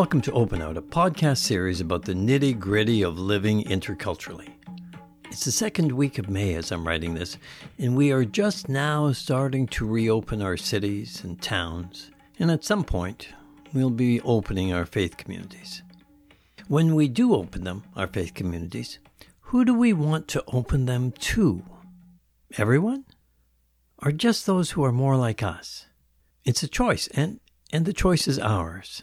Welcome to Open Out, a podcast series about the nitty gritty of living interculturally. It's the second week of May as I'm writing this, and we are just now starting to reopen our cities and towns, and at some point, we'll be opening our faith communities. When we do open them, our faith communities, who do we want to open them to? Everyone? Or just those who are more like us? It's a choice, and, and the choice is ours.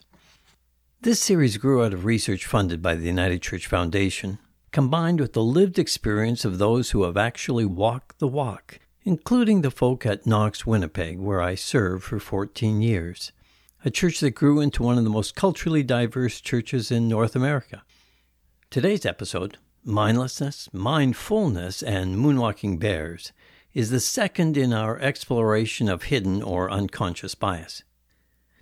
This series grew out of research funded by the United Church Foundation combined with the lived experience of those who have actually walked the walk, including the folk at Knox, Winnipeg, where I served for 14 years, a church that grew into one of the most culturally diverse churches in North America. Today's episode, Mindlessness, Mindfulness, and Moonwalking Bears, is the second in our exploration of hidden or unconscious bias.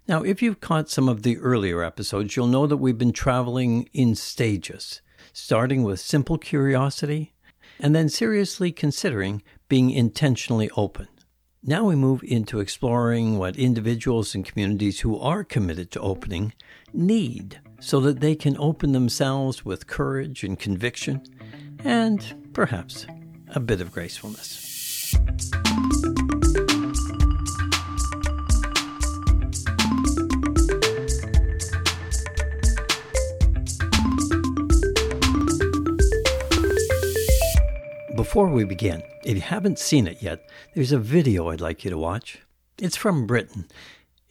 Now, if you've caught some of the earlier episodes, you'll know that we've been traveling in stages starting with simple curiosity and then seriously considering being intentionally open. Now we move into exploring what individuals and communities who are committed to opening need so that they can open themselves with courage and conviction and perhaps a bit of gracefulness. Before we begin, if you haven't seen it yet, there's a video I'd like you to watch. It's from Britain,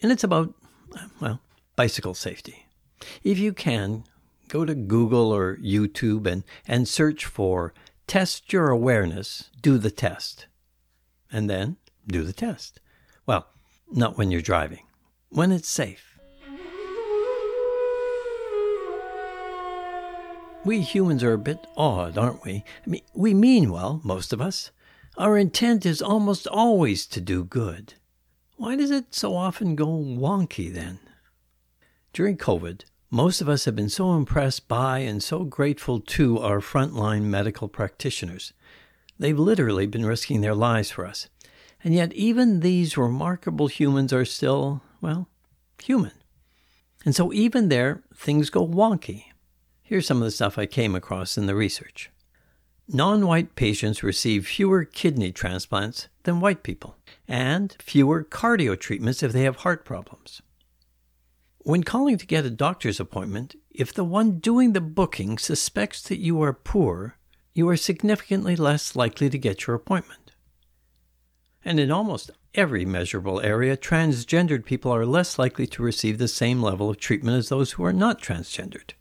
and it's about, well, bicycle safety. If you can, go to Google or YouTube and, and search for Test Your Awareness, Do the Test. And then do the test. Well, not when you're driving, when it's safe. We humans are a bit odd, aren't we? I mean, we mean well, most of us. Our intent is almost always to do good. Why does it so often go wonky then? During COVID, most of us have been so impressed by and so grateful to our frontline medical practitioners. They've literally been risking their lives for us. And yet, even these remarkable humans are still, well, human. And so, even there, things go wonky. Here's some of the stuff I came across in the research. Non white patients receive fewer kidney transplants than white people, and fewer cardio treatments if they have heart problems. When calling to get a doctor's appointment, if the one doing the booking suspects that you are poor, you are significantly less likely to get your appointment. And in almost every measurable area, transgendered people are less likely to receive the same level of treatment as those who are not transgendered.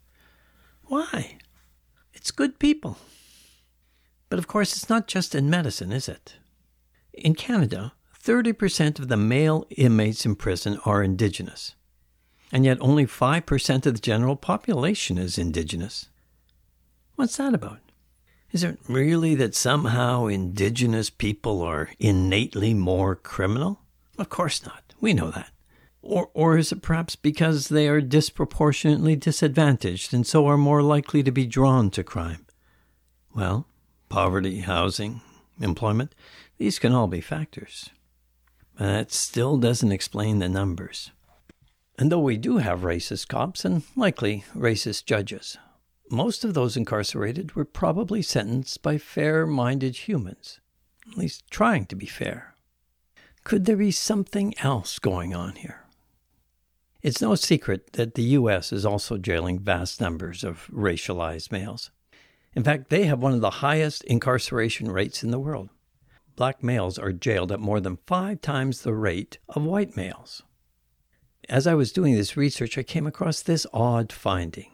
Why? It's good people. But of course, it's not just in medicine, is it? In Canada, 30% of the male inmates in prison are Indigenous, and yet only 5% of the general population is Indigenous. What's that about? Is it really that somehow Indigenous people are innately more criminal? Of course not. We know that. Or, or is it perhaps because they are disproportionately disadvantaged and so are more likely to be drawn to crime? Well, poverty, housing, employment, these can all be factors. But that still doesn't explain the numbers. And though we do have racist cops and likely racist judges, most of those incarcerated were probably sentenced by fair minded humans, at least trying to be fair. Could there be something else going on here? It's no secret that the U.S. is also jailing vast numbers of racialized males. In fact, they have one of the highest incarceration rates in the world. Black males are jailed at more than five times the rate of white males. As I was doing this research, I came across this odd finding.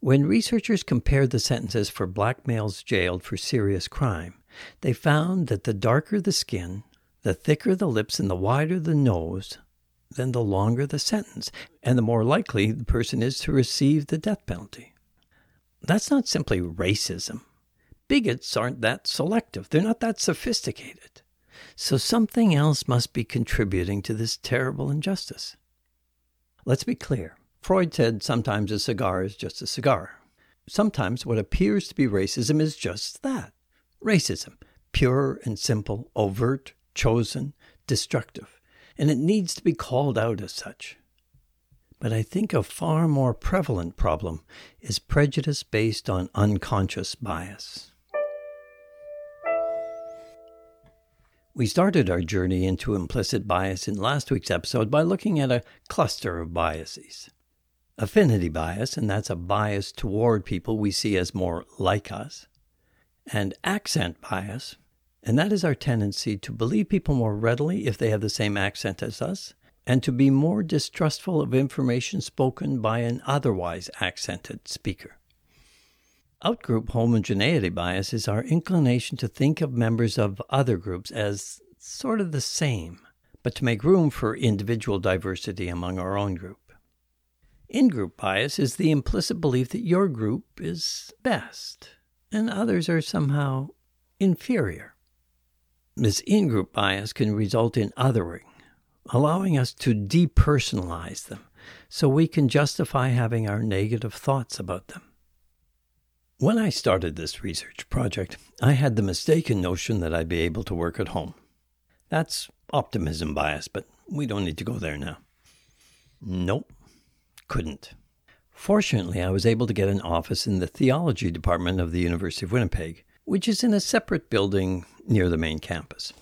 When researchers compared the sentences for black males jailed for serious crime, they found that the darker the skin, the thicker the lips, and the wider the nose, then the longer the sentence, and the more likely the person is to receive the death penalty. That's not simply racism. Bigots aren't that selective, they're not that sophisticated. So something else must be contributing to this terrible injustice. Let's be clear. Freud said sometimes a cigar is just a cigar. Sometimes what appears to be racism is just that racism, pure and simple, overt, chosen, destructive and it needs to be called out as such. But I think a far more prevalent problem is prejudice based on unconscious bias. We started our journey into implicit bias in last week's episode by looking at a cluster of biases. Affinity bias, and that's a bias toward people we see as more like us. And accent bias, and that is our tendency to believe people more readily if they have the same accent as us and to be more distrustful of information spoken by an otherwise accented speaker. Outgroup homogeneity bias is our inclination to think of members of other groups as sort of the same, but to make room for individual diversity among our own group. In group bias is the implicit belief that your group is best and others are somehow inferior. This in group bias can result in othering, allowing us to depersonalize them so we can justify having our negative thoughts about them. When I started this research project, I had the mistaken notion that I'd be able to work at home. That's optimism bias, but we don't need to go there now. Nope, couldn't. Fortunately, I was able to get an office in the theology department of the University of Winnipeg, which is in a separate building near the main campus.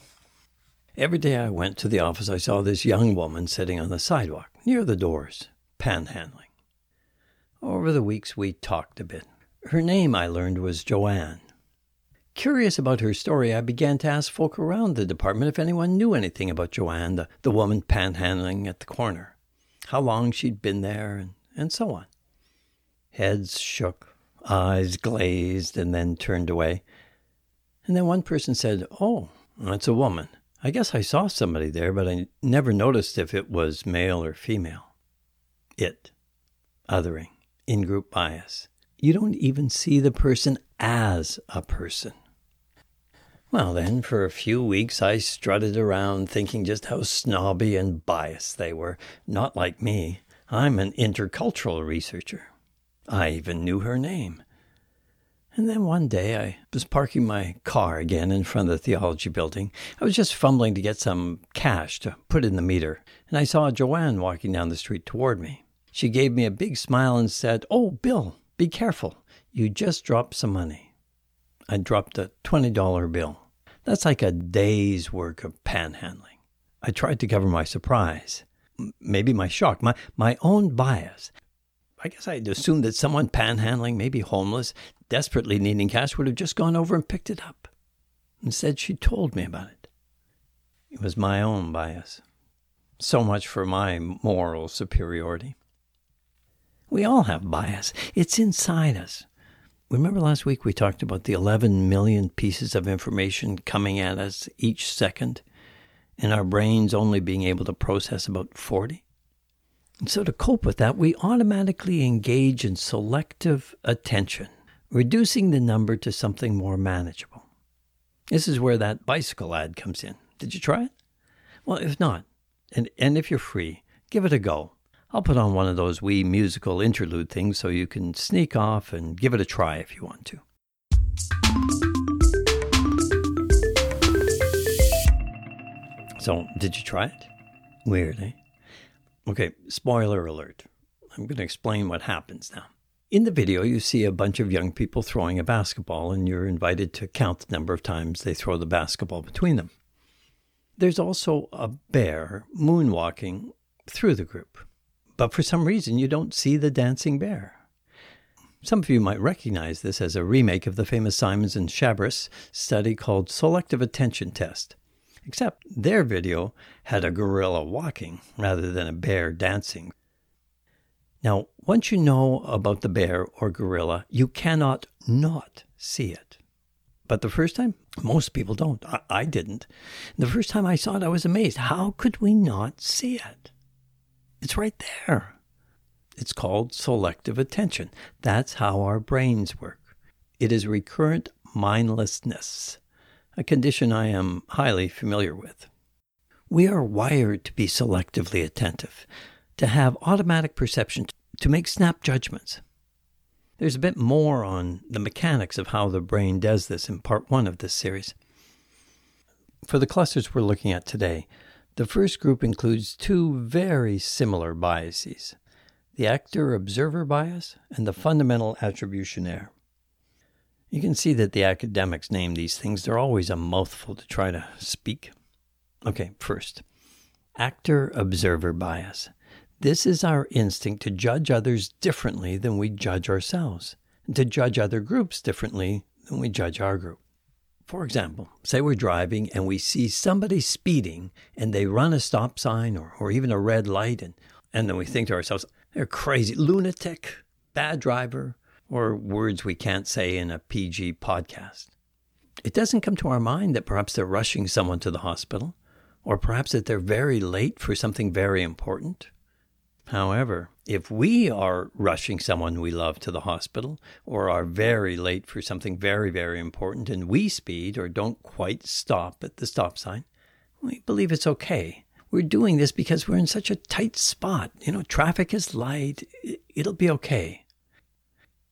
Every day I went to the office, I saw this young woman sitting on the sidewalk near the doors, panhandling. Over the weeks, we talked a bit. Her name, I learned, was Joanne. Curious about her story, I began to ask folk around the department if anyone knew anything about Joanne, the, the woman panhandling at the corner, how long she'd been there, and, and so on. Heads shook, eyes glazed, and then turned away. And then one person said, Oh, that's a woman. I guess I saw somebody there, but I never noticed if it was male or female. It. Othering. In group bias. You don't even see the person as a person. Well, then, for a few weeks, I strutted around thinking just how snobby and biased they were. Not like me. I'm an intercultural researcher. I even knew her name. And then one day I was parking my car again in front of the theology building. I was just fumbling to get some cash to put in the meter, and I saw Joanne walking down the street toward me. She gave me a big smile and said, Oh, Bill, be careful. You just dropped some money. I dropped a $20 bill. That's like a day's work of panhandling. I tried to cover my surprise, maybe my shock, my, my own bias. I guess I'd assumed that someone panhandling, maybe homeless, desperately needing cash, would have just gone over and picked it up. Instead, she told me about it. It was my own bias. So much for my moral superiority. We all have bias, it's inside us. Remember last week we talked about the 11 million pieces of information coming at us each second, and our brains only being able to process about 40? So, to cope with that, we automatically engage in selective attention, reducing the number to something more manageable. This is where that bicycle ad comes in. Did you try it? Well, if not, and, and if you're free, give it a go. I'll put on one of those wee musical interlude things so you can sneak off and give it a try if you want to. So, did you try it? Weird, eh? Okay, spoiler alert. I'm going to explain what happens now. In the video, you see a bunch of young people throwing a basketball, and you're invited to count the number of times they throw the basketball between them. There's also a bear moonwalking through the group, but for some reason, you don't see the dancing bear. Some of you might recognize this as a remake of the famous Simons and Chabris study called Selective Attention Test. Except their video had a gorilla walking rather than a bear dancing. Now, once you know about the bear or gorilla, you cannot not see it. But the first time, most people don't. I, I, didn't. The first time I saw it, I was amazed. How could we not see it? It's right there. It's called selective attention. That's how our brains work. It is recurrent mindlessness a condition I am highly familiar with. We are wired to be selectively attentive, to have automatic perception, to make snap judgments. There's a bit more on the mechanics of how the brain does this in part one of this series. For the clusters we're looking at today, the first group includes two very similar biases the actor observer bias, and the fundamental attribution error. You can see that the academics name these things. They're always a mouthful to try to speak. Okay, first, actor observer bias. This is our instinct to judge others differently than we judge ourselves, and to judge other groups differently than we judge our group. For example, say we're driving and we see somebody speeding and they run a stop sign or, or even a red light, and, and then we think to ourselves, they're crazy, lunatic, bad driver, or words we can't say in a PG podcast. It doesn't come to our mind that perhaps they're rushing someone to the hospital, or perhaps that they're very late for something very important, However, if we are rushing someone we love to the hospital or are very late for something very, very important and we speed or don't quite stop at the stop sign, we believe it's okay. We're doing this because we're in such a tight spot. You know, traffic is light, it'll be okay.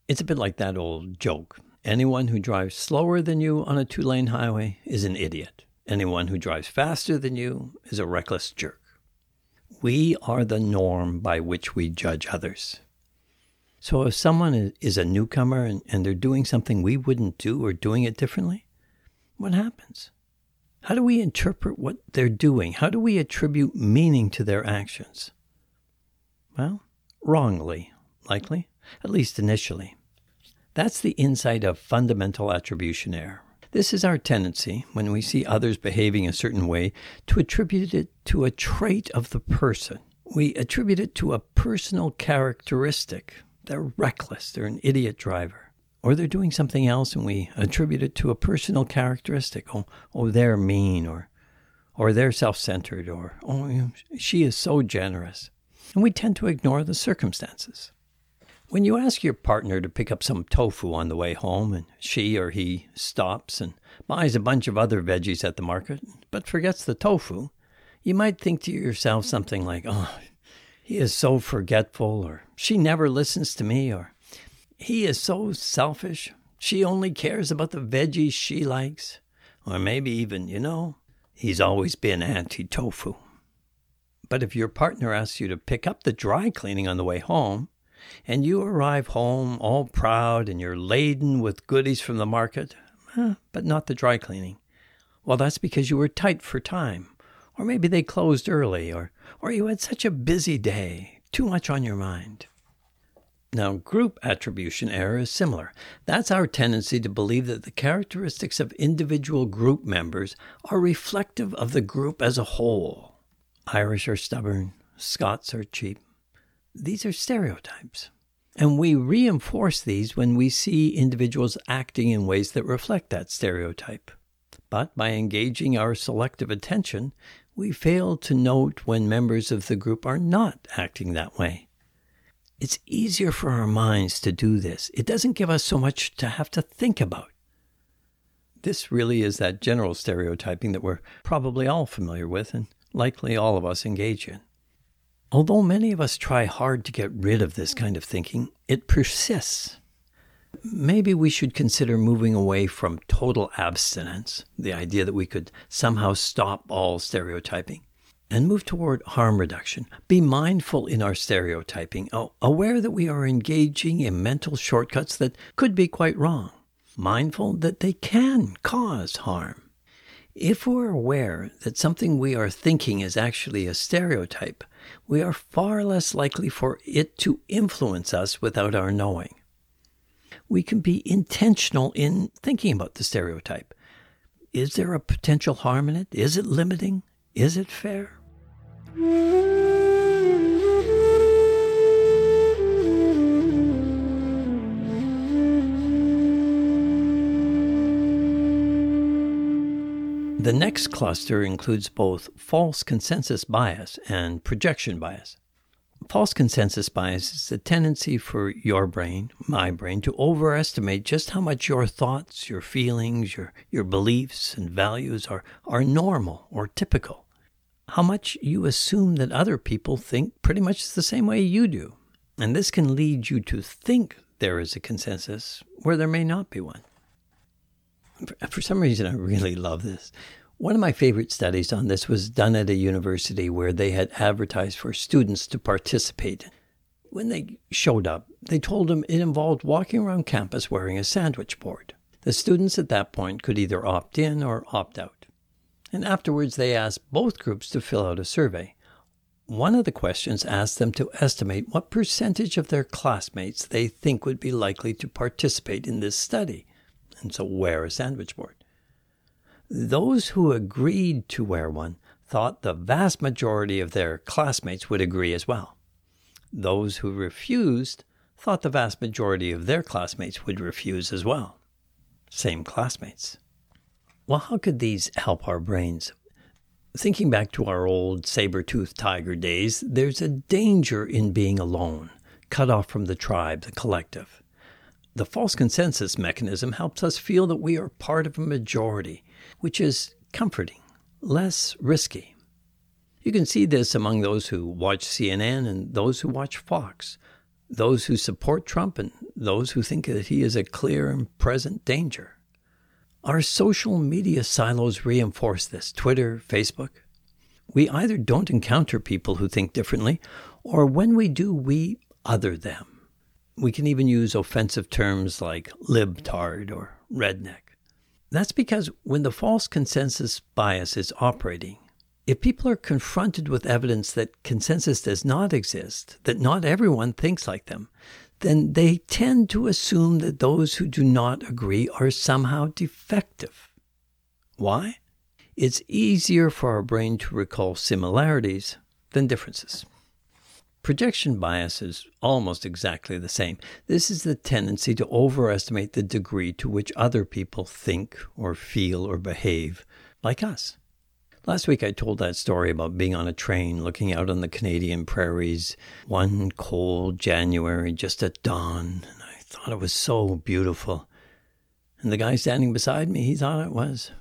It's a bit like that old joke. Anyone who drives slower than you on a two lane highway is an idiot. Anyone who drives faster than you is a reckless jerk. We are the norm by which we judge others. So if someone is a newcomer and, and they're doing something we wouldn't do or doing it differently, what happens? How do we interpret what they're doing? How do we attribute meaning to their actions? Well, wrongly, likely, at least initially. That's the insight of fundamental attribution error. This is our tendency, when we see others behaving a certain way, to attribute it to a trait of the person. We attribute it to a personal characteristic. They're reckless, they're an idiot driver. Or they're doing something else and we attribute it to a personal characteristic. Oh, oh they're mean, or, or they're self centered, or oh, she is so generous. And we tend to ignore the circumstances. When you ask your partner to pick up some tofu on the way home, and she or he stops and buys a bunch of other veggies at the market, but forgets the tofu, you might think to yourself something like, oh, he is so forgetful, or she never listens to me, or he is so selfish, she only cares about the veggies she likes, or maybe even, you know, he's always been anti tofu. But if your partner asks you to pick up the dry cleaning on the way home, and you arrive home all proud and you're laden with goodies from the market, eh, but not the dry cleaning. Well, that's because you were tight for time, or maybe they closed early, or, or you had such a busy day, too much on your mind. Now, group attribution error is similar. That's our tendency to believe that the characteristics of individual group members are reflective of the group as a whole. Irish are stubborn, Scots are cheap, these are stereotypes. And we reinforce these when we see individuals acting in ways that reflect that stereotype. But by engaging our selective attention, we fail to note when members of the group are not acting that way. It's easier for our minds to do this. It doesn't give us so much to have to think about. This really is that general stereotyping that we're probably all familiar with and likely all of us engage in. Although many of us try hard to get rid of this kind of thinking, it persists. Maybe we should consider moving away from total abstinence, the idea that we could somehow stop all stereotyping, and move toward harm reduction. Be mindful in our stereotyping, oh, aware that we are engaging in mental shortcuts that could be quite wrong, mindful that they can cause harm. If we're aware that something we are thinking is actually a stereotype, we are far less likely for it to influence us without our knowing. We can be intentional in thinking about the stereotype. Is there a potential harm in it? Is it limiting? Is it fair? The next cluster includes both false consensus bias and projection bias. False consensus bias is the tendency for your brain, my brain, to overestimate just how much your thoughts, your feelings, your, your beliefs and values are, are normal or typical. How much you assume that other people think pretty much the same way you do. And this can lead you to think there is a consensus where there may not be one for some reason, I really love this. One of my favorite studies on this was done at a university where they had advertised for students to participate. When they showed up, they told them it involved walking around campus wearing a sandwich board. The students at that point could either opt in or opt out. And afterwards, they asked both groups to fill out a survey. One of the questions asked them to estimate what percentage of their classmates they think would be likely to participate in this study, and so wear a sandwich board. Those who agreed to wear one thought the vast majority of their classmates would agree as well. Those who refused thought the vast majority of their classmates would refuse as well. Same classmates. Well, how could these help our brains? Thinking back to our old saber toothed tiger days, there's a danger in being alone, cut off from the tribe, the collective. The false consensus mechanism helps us feel that we are part of a majority, which is comforting, less risky. You can see this among those who watch CNN and those who watch Fox, those who support Trump and those who think that he is a clear and present danger. Our social media silos reinforce this Twitter, Facebook. We either don't encounter people who think differently, or when we do, we other them. We can even use offensive terms like libtard or redneck. That's because when the false consensus bias is operating, if people are confronted with evidence that consensus does not exist, that not everyone thinks like them, then they tend to assume that those who do not agree are somehow defective. Why? It's easier for our brain to recall similarities than differences. Projection bias is almost exactly the same. This is the tendency to overestimate the degree to which other people think or feel or behave like us. Last week I told that story about being on a train looking out on the Canadian prairies one cold January just at dawn, and I thought it was so beautiful. And the guy standing beside me, he thought it was,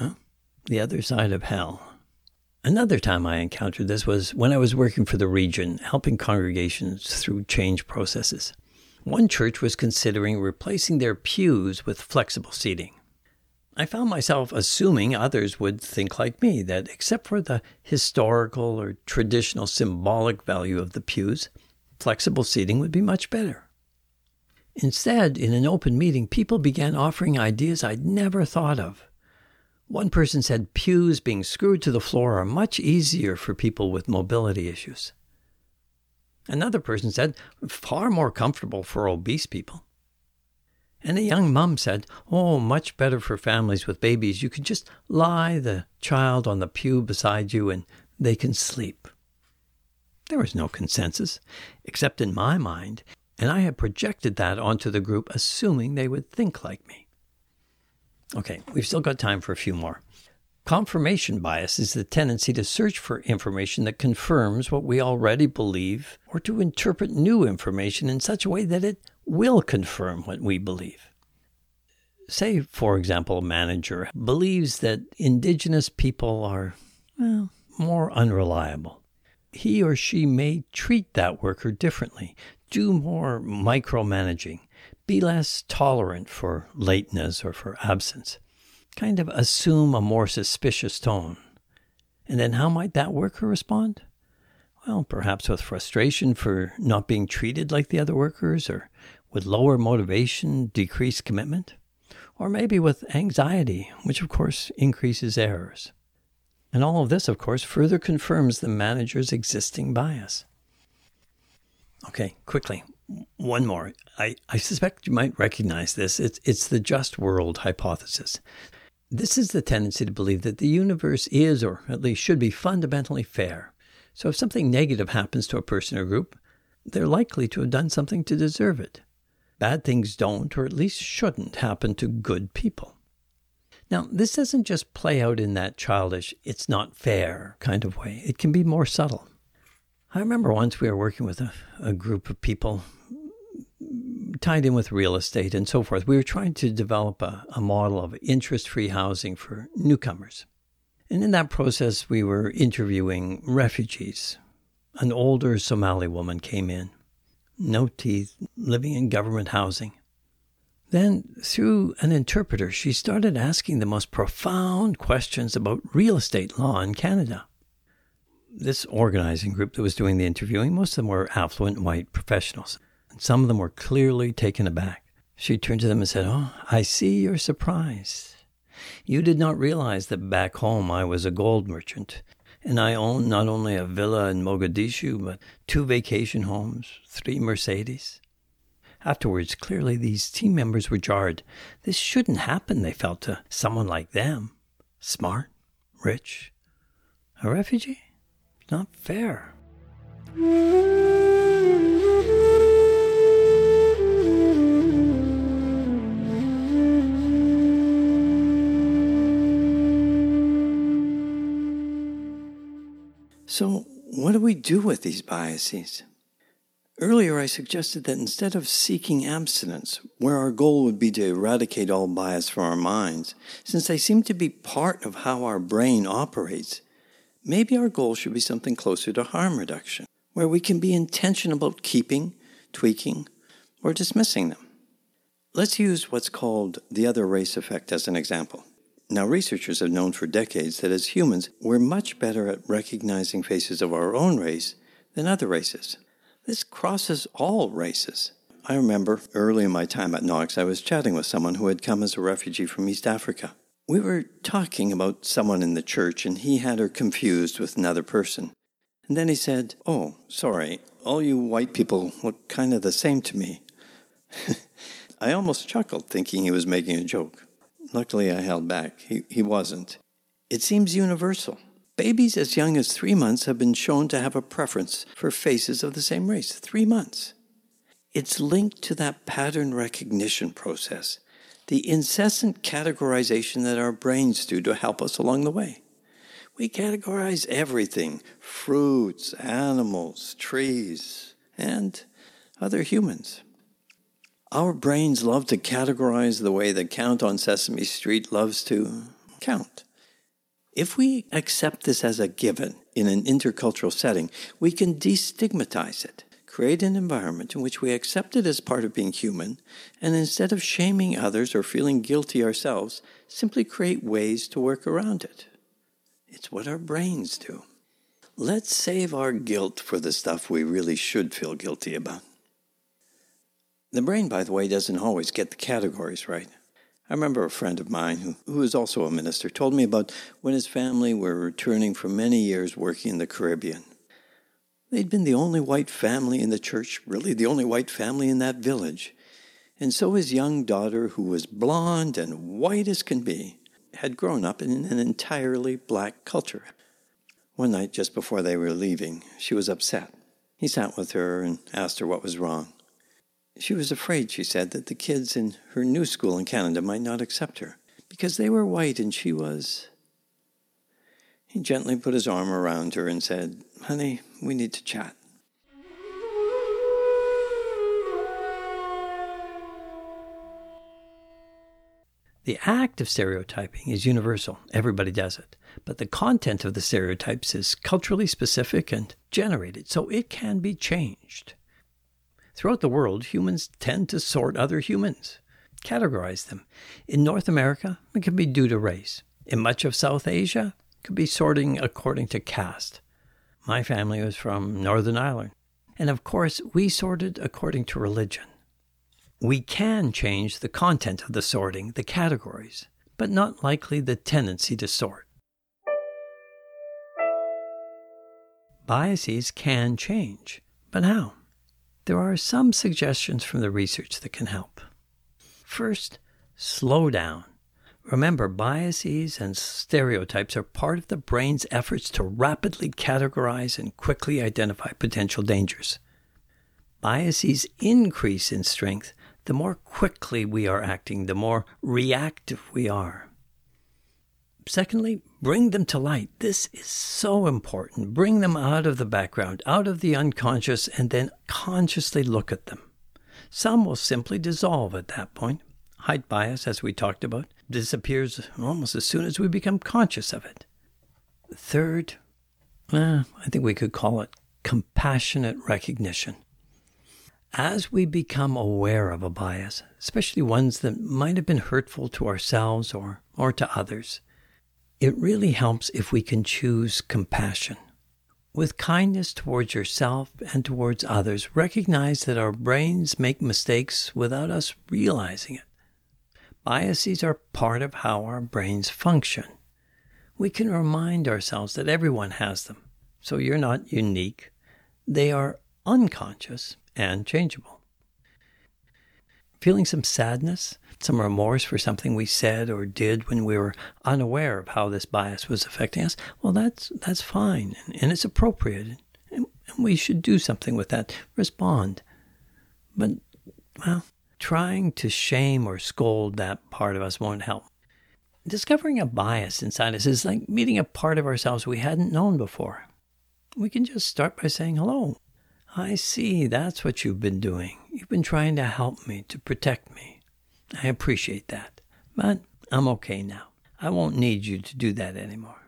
well, the other side of hell. Another time I encountered this was when I was working for the region, helping congregations through change processes. One church was considering replacing their pews with flexible seating. I found myself assuming others would think like me that, except for the historical or traditional symbolic value of the pews, flexible seating would be much better. Instead, in an open meeting, people began offering ideas I'd never thought of. One person said pews being screwed to the floor are much easier for people with mobility issues. Another person said far more comfortable for obese people. And a young mum said, Oh, much better for families with babies. You can just lie the child on the pew beside you and they can sleep. There was no consensus, except in my mind, and I had projected that onto the group, assuming they would think like me. Okay, we've still got time for a few more. Confirmation bias is the tendency to search for information that confirms what we already believe or to interpret new information in such a way that it will confirm what we believe. Say, for example, a manager believes that indigenous people are, well, more unreliable. He or she may treat that worker differently, do more micromanaging, be less tolerant for lateness or for absence, kind of assume a more suspicious tone. And then how might that worker respond? Well, perhaps with frustration for not being treated like the other workers, or with lower motivation, decreased commitment, or maybe with anxiety, which of course increases errors. And all of this, of course, further confirms the manager's existing bias. Okay, quickly, one more. I, I suspect you might recognize this. It's, it's the just world hypothesis. This is the tendency to believe that the universe is, or at least should be, fundamentally fair. So if something negative happens to a person or group, they're likely to have done something to deserve it. Bad things don't, or at least shouldn't, happen to good people. Now, this doesn't just play out in that childish, it's not fair kind of way. It can be more subtle. I remember once we were working with a, a group of people tied in with real estate and so forth. We were trying to develop a, a model of interest free housing for newcomers. And in that process, we were interviewing refugees. An older Somali woman came in no teeth, living in government housing. Then, through an interpreter, she started asking the most profound questions about real estate law in Canada. this organizing group that was doing the interviewing, most of them were affluent white professionals. And some of them were clearly taken aback. She turned to them and said, Oh, I see you're surprised. You did not realize that back home I was a gold merchant, and I owned not only a villa in Mogadishu, but two vacation homes, three Mercedes. Afterwards, clearly these team members were jarred. This shouldn't happen, they felt, to someone like them. Smart, rich, a refugee? Not fair. So, what do we do with these biases? Earlier, I suggested that instead of seeking abstinence, where our goal would be to eradicate all bias from our minds, since they seem to be part of how our brain operates, maybe our goal should be something closer to harm reduction, where we can be intentional about keeping, tweaking, or dismissing them. Let's use what's called the other race effect as an example. Now, researchers have known for decades that as humans, we're much better at recognizing faces of our own race than other races. This crosses all races. I remember early in my time at Knox, I was chatting with someone who had come as a refugee from East Africa. We were talking about someone in the church, and he had her confused with another person. And then he said, Oh, sorry, all you white people look kind of the same to me. I almost chuckled, thinking he was making a joke. Luckily, I held back. He, he wasn't. It seems universal. Babies as young as three months have been shown to have a preference for faces of the same race. Three months. It's linked to that pattern recognition process the incessant categorization that our brains do to help us along the way. We categorize everything fruits, animals, trees, and other humans. Our brains love to categorize the way the Count on Sesame Street loves to count. If we accept this as a given in an intercultural setting, we can destigmatize it create an environment in which we accept it as part of being human, and instead of shaming others or feeling guilty ourselves, simply create ways to work around it. It's what our brains do. Let's save our guilt for the stuff we really should feel guilty about. The brain, by the way, doesn't always get the categories right. I remember a friend of mine who, who is also a minister told me about when his family were returning from many years working in the Caribbean. They'd been the only white family in the church, really the only white family in that village. And so his young daughter, who was blonde and white as can be, had grown up in an entirely black culture. One night, just before they were leaving, she was upset. He sat with her and asked her what was wrong. She was afraid, she said, that the kids in her new school in Canada might not accept her because they were white and she was. He gently put his arm around her and said, Honey, we need to chat. The act of stereotyping is universal. Everybody does it. But the content of the stereotypes is culturally specific and generated, so it can be changed. Throughout the world, humans tend to sort other humans, categorize them. In North America, it can be due to race. In much of South Asia, it could be sorting according to caste. My family was from Northern Ireland. And of course, we sorted according to religion. We can change the content of the sorting, the categories, but not likely the tendency to sort. Biases can change, but how? There are some suggestions from the research that can help. First, slow down. Remember, biases and stereotypes are part of the brain's efforts to rapidly categorize and quickly identify potential dangers. Biases increase in strength the more quickly we are acting, the more reactive we are. Secondly, bring them to light. This is so important. Bring them out of the background, out of the unconscious, and then consciously look at them. Some will simply dissolve at that point. Height bias, as we talked about, disappears almost as soon as we become conscious of it. Third, eh, I think we could call it compassionate recognition. As we become aware of a bias, especially ones that might have been hurtful to ourselves or, or to others, it really helps if we can choose compassion. With kindness towards yourself and towards others, recognize that our brains make mistakes without us realizing it. Biases are part of how our brains function. We can remind ourselves that everyone has them, so you're not unique. They are unconscious and changeable. Feeling some sadness, some remorse for something we said or did when we were unaware of how this bias was affecting us, well, that's, that's fine and, it's appropriate. And, and we should do something with that, respond. But, well, trying to shame or scold that part of us won't help. Discovering a bias inside us is like meeting a part of ourselves we hadn't known before. We can just start by saying hello. I see that's what you've been doing. You've been trying to help me, to protect me. I appreciate that. But I'm okay now. I won't need you to do that anymore.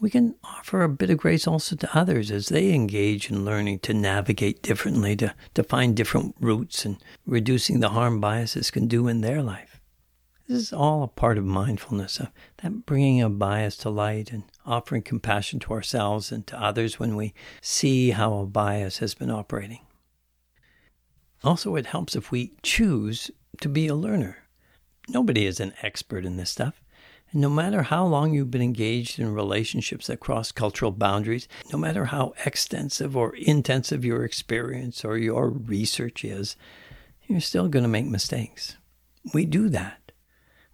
We can offer a bit of grace also to others as they engage in learning to navigate differently, to, to find different routes and reducing the harm biases can do in their life. This is all a part of mindfulness, of that bringing a bias to light and offering compassion to ourselves and to others when we see how a bias has been operating. Also, it helps if we choose to be a learner. Nobody is an expert in this stuff. And no matter how long you've been engaged in relationships that cross cultural boundaries, no matter how extensive or intensive your experience or your research is, you're still going to make mistakes. We do that.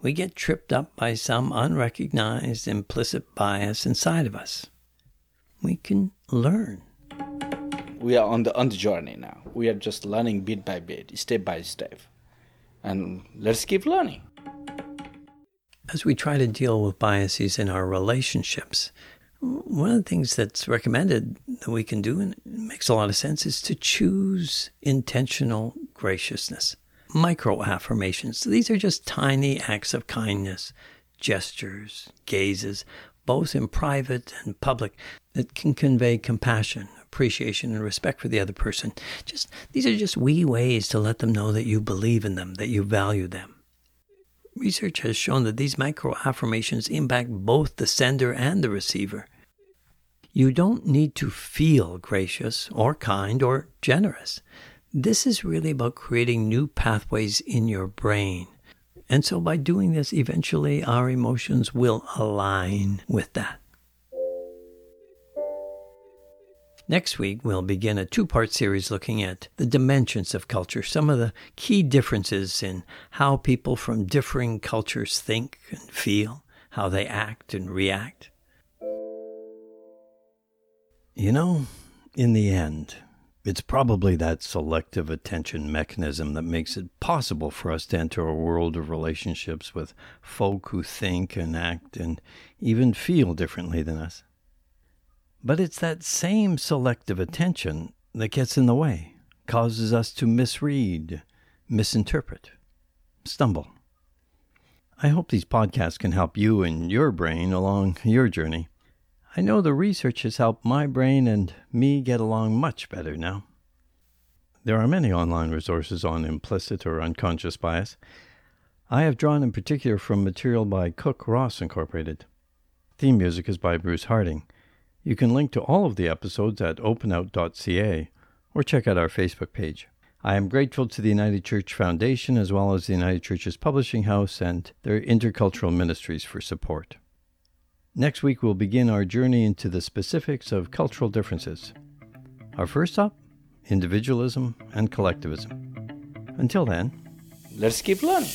We get tripped up by some unrecognized implicit bias inside of us. We can learn. We are on the on the journey now. We are just learning bit by bit, step by step and let's keep learning. As we try to deal with biases in our relationships, one of the things that's recommended that we can do, and it makes a lot of sense, is to choose intentional graciousness. Micro affirmations. These are just tiny acts of kindness, gestures, gazes, both in private and public, that can convey compassion, appreciation and respect for the other person. Just these are just wee ways to let them know that you believe in them, that you value them. Research has shown that these micro affirmations impact both the sender and the receiver. You don't need to feel gracious or kind or generous. This is really about creating new pathways in your brain. And so by doing this, eventually our emotions will align with that. Next week, we'll begin a two part series looking at the dimensions of culture, some of the key differences in how people from differing cultures think and feel, how they act and react. You know, in the end, it's probably that selective attention mechanism that makes it possible for us to enter a world of relationships with folk who think and act and even feel differently than us. But it's that same selective attention that gets in the way, causes us to misread, misinterpret, stumble. I hope these podcasts can help you and your brain along your journey. I know the research has helped my brain and me get along much better now. There are many online resources on implicit or unconscious bias. I have drawn in particular from material by Cook Ross Incorporated. Theme music is by Bruce Harding. You can link to all of the episodes at openout.ca or check out our Facebook page. I am grateful to the United Church Foundation as well as the United Church's Publishing House and their intercultural ministries for support. Next week, we'll begin our journey into the specifics of cultural differences. Our first stop individualism and collectivism. Until then, let's keep learning.